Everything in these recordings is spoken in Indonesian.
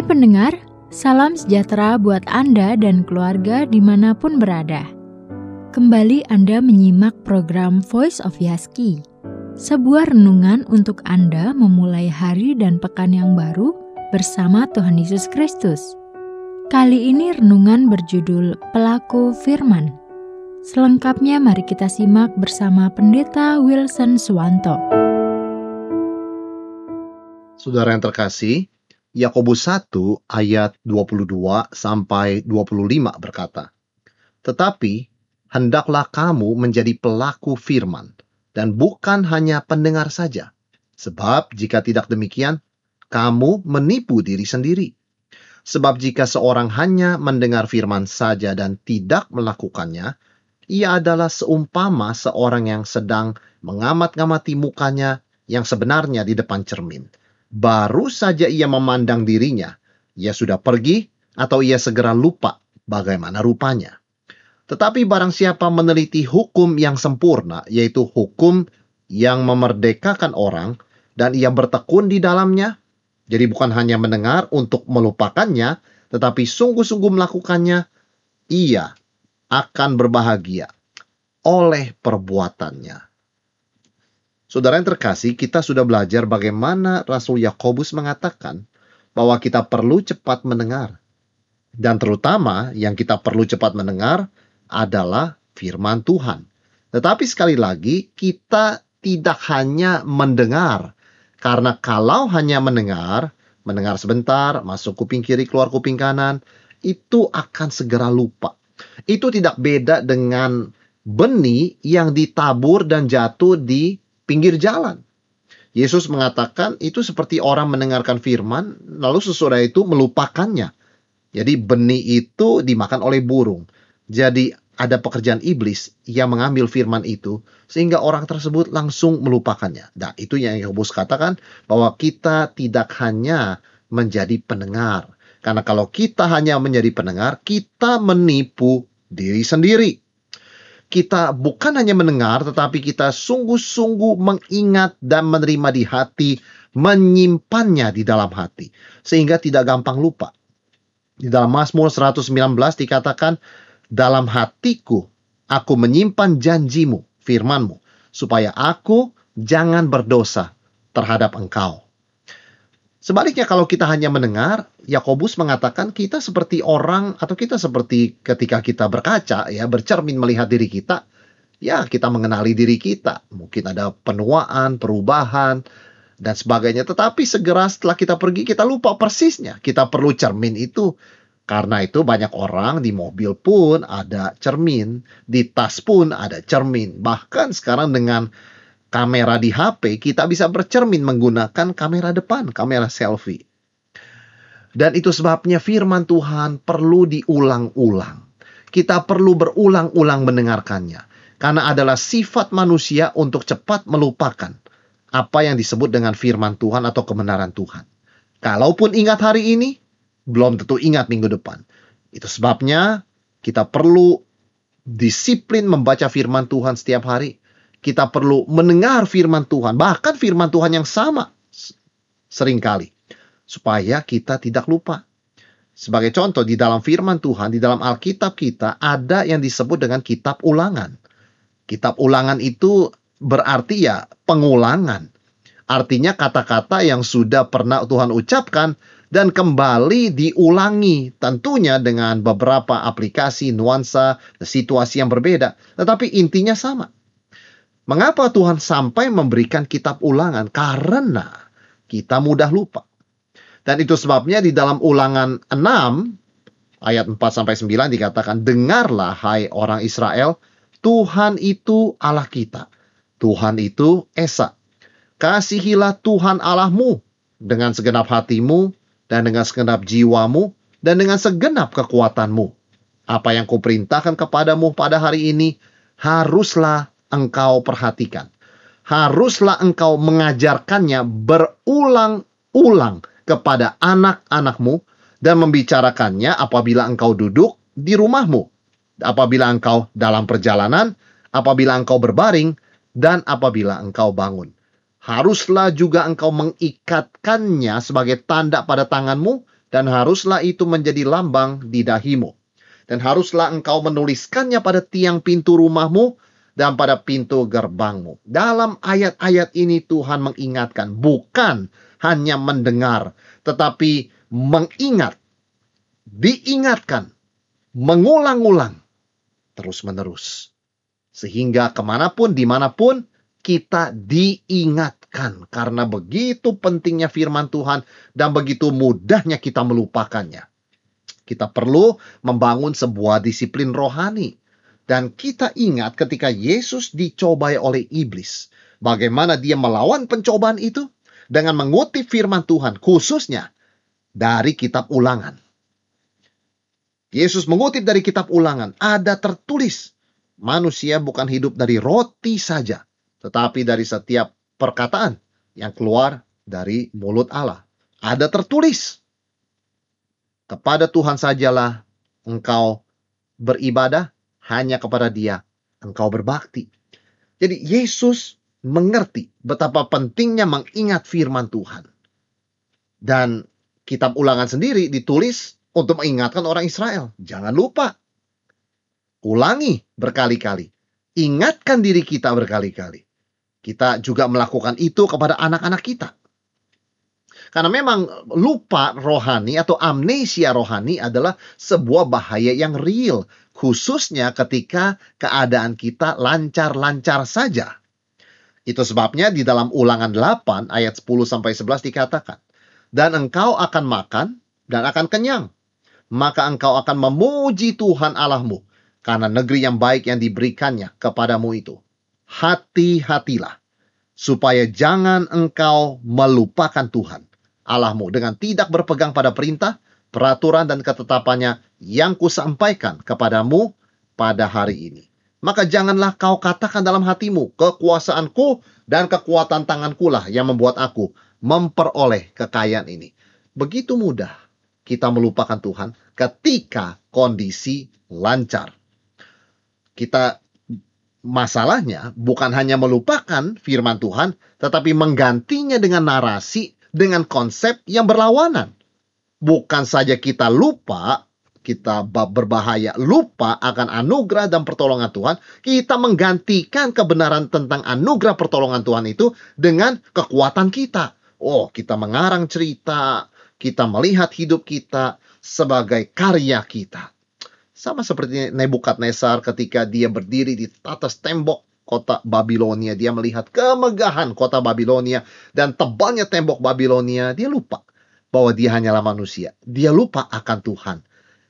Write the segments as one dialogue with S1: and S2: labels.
S1: Hai pendengar, salam sejahtera buat Anda dan keluarga di mana pun berada. Kembali Anda menyimak program Voice of Yaski, sebuah renungan untuk Anda memulai hari dan pekan yang baru bersama Tuhan Yesus Kristus. Kali ini renungan berjudul Pelaku Firman. Selengkapnya mari kita simak bersama Pendeta Wilson Suwanto.
S2: Saudara yang terkasih, Yakobus 1 ayat 22 sampai 25 berkata, Tetapi hendaklah kamu menjadi pelaku firman dan bukan hanya pendengar saja. Sebab jika tidak demikian, kamu menipu diri sendiri. Sebab jika seorang hanya mendengar firman saja dan tidak melakukannya, ia adalah seumpama seorang yang sedang mengamat-ngamati mukanya yang sebenarnya di depan cermin baru saja ia memandang dirinya, ia sudah pergi atau ia segera lupa bagaimana rupanya. Tetapi barang siapa meneliti hukum yang sempurna, yaitu hukum yang memerdekakan orang, dan ia bertekun di dalamnya, jadi bukan hanya mendengar untuk melupakannya, tetapi sungguh-sungguh melakukannya, ia akan berbahagia oleh perbuatannya. Saudara yang terkasih, kita sudah belajar bagaimana Rasul Yakobus mengatakan bahwa kita perlu cepat mendengar. Dan terutama yang kita perlu cepat mendengar adalah firman Tuhan. Tetapi sekali lagi, kita tidak hanya mendengar. Karena kalau hanya mendengar, mendengar sebentar, masuk kuping kiri, keluar kuping kanan, itu akan segera lupa. Itu tidak beda dengan benih yang ditabur dan jatuh di pinggir jalan. Yesus mengatakan itu seperti orang mendengarkan firman, lalu sesudah itu melupakannya. Jadi benih itu dimakan oleh burung. Jadi ada pekerjaan iblis yang mengambil firman itu sehingga orang tersebut langsung melupakannya. Nah, itu yang Yakobus katakan bahwa kita tidak hanya menjadi pendengar. Karena kalau kita hanya menjadi pendengar, kita menipu diri sendiri kita bukan hanya mendengar, tetapi kita sungguh-sungguh mengingat dan menerima di hati, menyimpannya di dalam hati, sehingga tidak gampang lupa. Di dalam Mazmur 119 dikatakan, dalam hatiku aku menyimpan janjimu, firmanmu, supaya aku jangan berdosa terhadap engkau. Sebaliknya kalau kita hanya mendengar, Yakobus mengatakan kita seperti orang atau kita seperti ketika kita berkaca ya, bercermin melihat diri kita, ya kita mengenali diri kita. Mungkin ada penuaan, perubahan dan sebagainya. Tetapi segera setelah kita pergi kita lupa persisnya. Kita perlu cermin itu. Karena itu banyak orang di mobil pun ada cermin, di tas pun ada cermin. Bahkan sekarang dengan kamera di HP, kita bisa bercermin menggunakan kamera depan, kamera selfie. Dan itu sebabnya firman Tuhan perlu diulang-ulang. Kita perlu berulang-ulang mendengarkannya. Karena adalah sifat manusia untuk cepat melupakan apa yang disebut dengan firman Tuhan atau kebenaran Tuhan. Kalaupun ingat hari ini, belum tentu ingat minggu depan. Itu sebabnya kita perlu disiplin membaca firman Tuhan setiap hari kita perlu mendengar firman Tuhan, bahkan firman Tuhan yang sama sering kali, supaya kita tidak lupa. Sebagai contoh, di dalam firman Tuhan, di dalam Alkitab kita, ada yang disebut dengan kitab ulangan. Kitab ulangan itu berarti ya pengulangan. Artinya kata-kata yang sudah pernah Tuhan ucapkan dan kembali diulangi tentunya dengan beberapa aplikasi, nuansa, situasi yang berbeda. Tetapi intinya sama. Mengapa Tuhan sampai memberikan kitab ulangan? Karena kita mudah lupa. Dan itu sebabnya di dalam ulangan 6 ayat 4 sampai 9 dikatakan dengarlah hai orang Israel Tuhan itu Allah kita. Tuhan itu Esa. Kasihilah Tuhan Allahmu dengan segenap hatimu dan dengan segenap jiwamu dan dengan segenap kekuatanmu. Apa yang kuperintahkan kepadamu pada hari ini haruslah engkau perhatikan. Haruslah engkau mengajarkannya berulang-ulang kepada anak-anakmu dan membicarakannya apabila engkau duduk di rumahmu, apabila engkau dalam perjalanan, apabila engkau berbaring, dan apabila engkau bangun. Haruslah juga engkau mengikatkannya sebagai tanda pada tanganmu dan haruslah itu menjadi lambang di dahimu. Dan haruslah engkau menuliskannya pada tiang pintu rumahmu dan pada pintu gerbangmu. Dalam ayat-ayat ini Tuhan mengingatkan, bukan hanya mendengar, tetapi mengingat, diingatkan, mengulang-ulang, terus-menerus. Sehingga ke mana pun, di mana pun, kita diingatkan. Karena begitu pentingnya firman Tuhan dan begitu mudahnya kita melupakannya. Kita perlu membangun sebuah disiplin rohani. Dan kita ingat ketika Yesus dicobai oleh iblis. Bagaimana dia melawan pencobaan itu? Dengan mengutip firman Tuhan khususnya dari kitab ulangan. Yesus mengutip dari kitab ulangan. Ada tertulis. Manusia bukan hidup dari roti saja. Tetapi dari setiap perkataan yang keluar dari mulut Allah. Ada tertulis. Kepada Tuhan sajalah engkau beribadah, hanya kepada dia engkau berbakti. Jadi Yesus mengerti betapa pentingnya mengingat firman Tuhan. Dan kitab ulangan sendiri ditulis untuk mengingatkan orang Israel. Jangan lupa. Ulangi berkali-kali. Ingatkan diri kita berkali-kali. Kita juga melakukan itu kepada anak-anak kita. Karena memang lupa rohani atau amnesia rohani adalah sebuah bahaya yang real. Khususnya ketika keadaan kita lancar-lancar saja. Itu sebabnya di dalam ulangan 8 ayat 10 sampai 11 dikatakan. Dan engkau akan makan dan akan kenyang. Maka engkau akan memuji Tuhan Allahmu. Karena negeri yang baik yang diberikannya kepadamu itu. Hati-hatilah. Supaya jangan engkau melupakan Tuhan Allahmu dengan tidak berpegang pada perintah, peraturan dan ketetapannya yang kusampaikan kepadamu pada hari ini. Maka janganlah kau katakan dalam hatimu, kekuasaanku dan kekuatan tanganku lah yang membuat aku memperoleh kekayaan ini. Begitu mudah kita melupakan Tuhan ketika kondisi lancar. Kita masalahnya bukan hanya melupakan firman Tuhan, tetapi menggantinya dengan narasi dengan konsep yang berlawanan. Bukan saja kita lupa, kita berbahaya lupa akan anugerah dan pertolongan Tuhan, kita menggantikan kebenaran tentang anugerah pertolongan Tuhan itu dengan kekuatan kita. Oh, kita mengarang cerita, kita melihat hidup kita sebagai karya kita. Sama seperti Nebukadnezar ketika dia berdiri di atas tembok kota Babilonia. Dia melihat kemegahan kota Babilonia dan tebalnya tembok Babilonia. Dia lupa bahwa dia hanyalah manusia. Dia lupa akan Tuhan.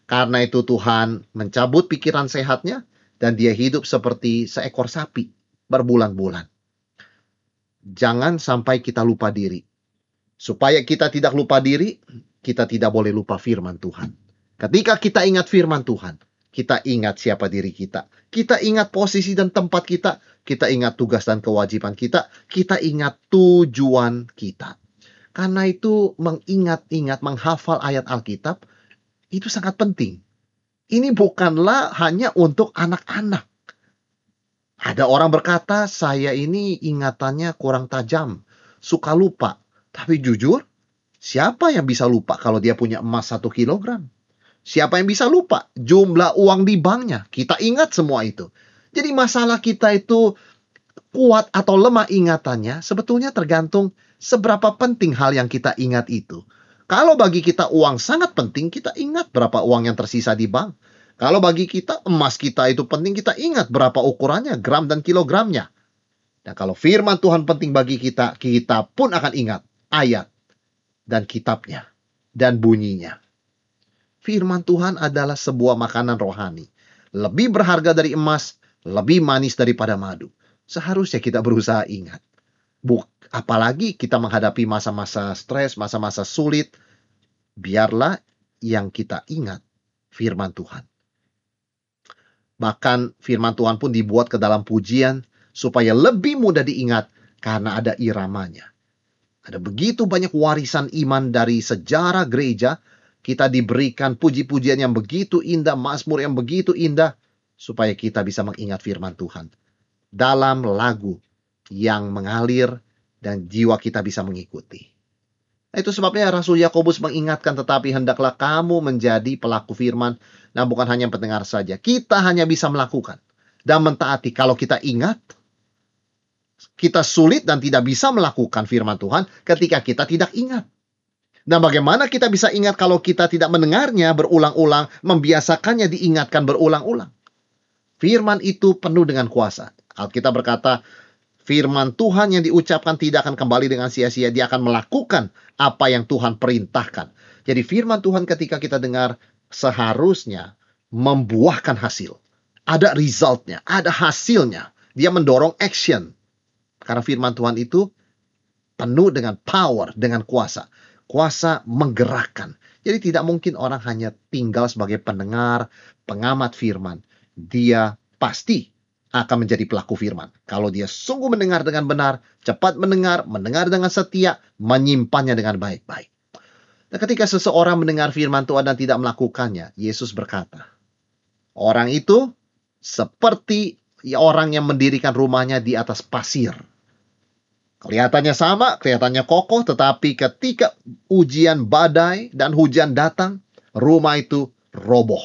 S2: Karena itu Tuhan mencabut pikiran sehatnya dan dia hidup seperti seekor sapi berbulan-bulan. Jangan sampai kita lupa diri. Supaya kita tidak lupa diri, kita tidak boleh lupa firman Tuhan. Ketika kita ingat firman Tuhan, kita ingat siapa diri kita. Kita ingat posisi dan tempat kita. Kita ingat tugas dan kewajiban kita. Kita ingat tujuan kita. Karena itu mengingat-ingat, menghafal ayat Alkitab, itu sangat penting. Ini bukanlah hanya untuk anak-anak. Ada orang berkata, saya ini ingatannya kurang tajam, suka lupa. Tapi jujur, siapa yang bisa lupa kalau dia punya emas satu kilogram? Siapa yang bisa lupa jumlah uang di banknya? Kita ingat semua itu. Jadi masalah kita itu kuat atau lemah ingatannya sebetulnya tergantung seberapa penting hal yang kita ingat itu. Kalau bagi kita uang sangat penting, kita ingat berapa uang yang tersisa di bank. Kalau bagi kita emas kita itu penting, kita ingat berapa ukurannya, gram dan kilogramnya. Dan kalau firman Tuhan penting bagi kita, kita pun akan ingat ayat dan kitabnya dan bunyinya firman Tuhan adalah sebuah makanan rohani. Lebih berharga dari emas, lebih manis daripada madu. Seharusnya kita berusaha ingat. Buk, apalagi kita menghadapi masa-masa stres, masa-masa sulit. Biarlah yang kita ingat firman Tuhan. Bahkan firman Tuhan pun dibuat ke dalam pujian supaya lebih mudah diingat karena ada iramanya. Ada begitu banyak warisan iman dari sejarah gereja kita diberikan puji-pujian yang begitu indah, mazmur yang begitu indah, supaya kita bisa mengingat firman Tuhan. Dalam lagu yang mengalir dan jiwa kita bisa mengikuti. Itu sebabnya Rasul Yakobus mengingatkan tetapi hendaklah kamu menjadi pelaku firman Nah bukan hanya pendengar saja. Kita hanya bisa melakukan dan mentaati. Kalau kita ingat, kita sulit dan tidak bisa melakukan firman Tuhan ketika kita tidak ingat. Nah bagaimana kita bisa ingat kalau kita tidak mendengarnya berulang-ulang, membiasakannya diingatkan berulang-ulang. Firman itu penuh dengan kuasa. Alkitab berkata, firman Tuhan yang diucapkan tidak akan kembali dengan sia-sia. Dia akan melakukan apa yang Tuhan perintahkan. Jadi firman Tuhan ketika kita dengar seharusnya membuahkan hasil. Ada resultnya, ada hasilnya. Dia mendorong action. Karena firman Tuhan itu penuh dengan power, dengan kuasa. Kuasa menggerakkan. Jadi tidak mungkin orang hanya tinggal sebagai pendengar, pengamat firman. Dia pasti akan menjadi pelaku firman. Kalau dia sungguh mendengar dengan benar, cepat mendengar, mendengar dengan setia, menyimpannya dengan baik-baik. Nah, ketika seseorang mendengar firman Tuhan dan tidak melakukannya, Yesus berkata, orang itu seperti orang yang mendirikan rumahnya di atas pasir. Kelihatannya sama, kelihatannya kokoh, tetapi ketika ujian badai dan hujan datang, rumah itu roboh,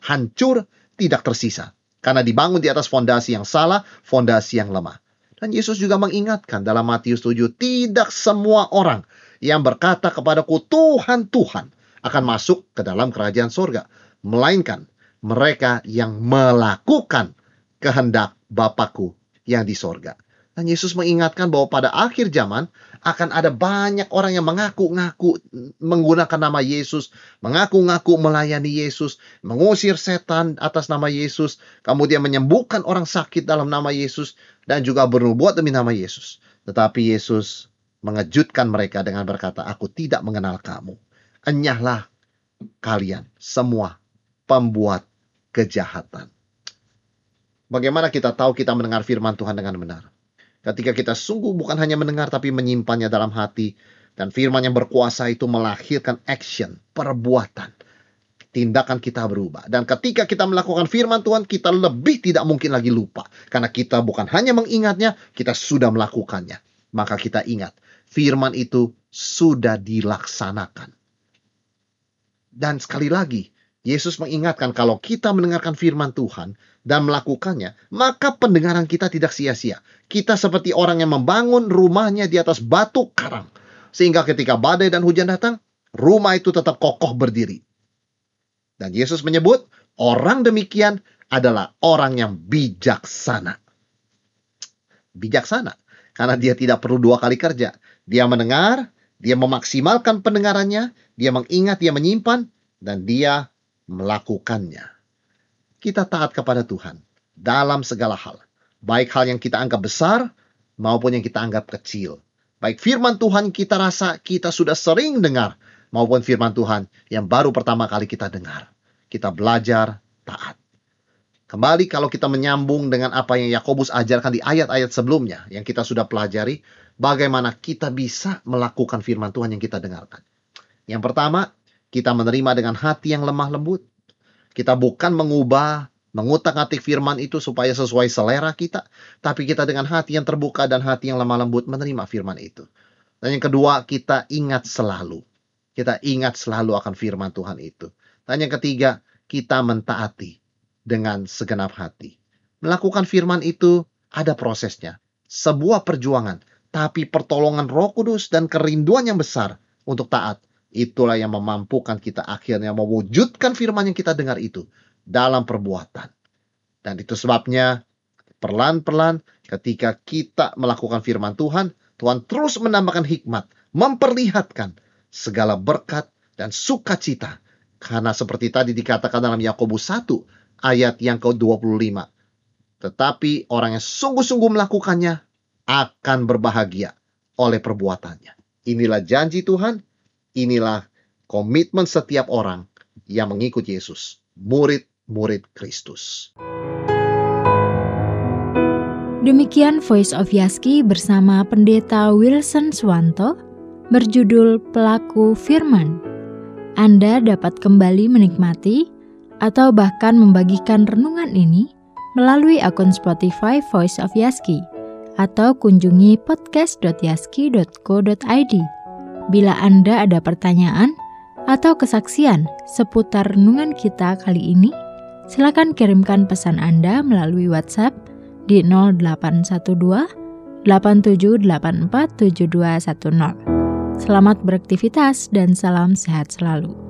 S2: hancur, tidak tersisa. Karena dibangun di atas fondasi yang salah, fondasi yang lemah. Dan Yesus juga mengingatkan dalam Matius 7, tidak semua orang yang berkata kepadaku Tuhan, Tuhan akan masuk ke dalam kerajaan surga. Melainkan mereka yang melakukan kehendak Bapakku yang di sorga. Dan Yesus mengingatkan bahwa pada akhir zaman akan ada banyak orang yang mengaku-ngaku menggunakan nama Yesus, mengaku-ngaku melayani Yesus, mengusir setan atas nama Yesus, kemudian menyembuhkan orang sakit dalam nama Yesus, dan juga bernubuat demi nama Yesus. Tetapi Yesus mengejutkan mereka dengan berkata, Aku tidak mengenal kamu. Enyahlah kalian semua pembuat kejahatan. Bagaimana kita tahu kita mendengar firman Tuhan dengan benar? Ketika kita sungguh bukan hanya mendengar tapi menyimpannya dalam hati. Dan firman yang berkuasa itu melahirkan action, perbuatan. Tindakan kita berubah. Dan ketika kita melakukan firman Tuhan, kita lebih tidak mungkin lagi lupa. Karena kita bukan hanya mengingatnya, kita sudah melakukannya. Maka kita ingat, firman itu sudah dilaksanakan. Dan sekali lagi, Yesus mengingatkan kalau kita mendengarkan firman Tuhan dan melakukannya, maka pendengaran kita tidak sia-sia. Kita seperti orang yang membangun rumahnya di atas batu karang. Sehingga ketika badai dan hujan datang, rumah itu tetap kokoh berdiri. Dan Yesus menyebut orang demikian adalah orang yang bijaksana. Bijaksana karena dia tidak perlu dua kali kerja. Dia mendengar, dia memaksimalkan pendengarannya, dia mengingat, dia menyimpan, dan dia melakukannya. Kita taat kepada Tuhan dalam segala hal. Baik hal yang kita anggap besar maupun yang kita anggap kecil. Baik firman Tuhan kita rasa kita sudah sering dengar maupun firman Tuhan yang baru pertama kali kita dengar. Kita belajar taat. Kembali kalau kita menyambung dengan apa yang Yakobus ajarkan di ayat-ayat sebelumnya yang kita sudah pelajari, bagaimana kita bisa melakukan firman Tuhan yang kita dengarkan. Yang pertama, kita menerima dengan hati yang lemah lembut. Kita bukan mengubah, mengutak-atik firman itu supaya sesuai selera kita, tapi kita dengan hati yang terbuka dan hati yang lemah lembut menerima firman itu. Dan yang kedua, kita ingat selalu. Kita ingat selalu akan firman Tuhan itu. Dan yang ketiga, kita mentaati dengan segenap hati. Melakukan firman itu ada prosesnya, sebuah perjuangan, tapi pertolongan Roh Kudus dan kerinduan yang besar untuk taat. Itulah yang memampukan kita akhirnya mewujudkan firman yang kita dengar itu dalam perbuatan. Dan itu sebabnya perlahan-pelan ketika kita melakukan firman Tuhan, Tuhan terus menambahkan hikmat, memperlihatkan segala berkat dan sukacita. Karena seperti tadi dikatakan dalam Yakobus 1 ayat yang ke-25. Tetapi orang yang sungguh-sungguh melakukannya akan berbahagia oleh perbuatannya. Inilah janji Tuhan, inilah komitmen setiap orang yang mengikut Yesus, murid-murid Kristus.
S1: Demikian Voice of Yaski bersama Pendeta Wilson Swanto berjudul Pelaku Firman. Anda dapat kembali menikmati atau bahkan membagikan renungan ini melalui akun Spotify Voice of Yaski atau kunjungi podcast.yaski.co.id. Bila Anda ada pertanyaan atau kesaksian seputar renungan kita kali ini, silakan kirimkan pesan Anda melalui WhatsApp di 0812 8784 7210. Selamat beraktivitas dan salam sehat selalu.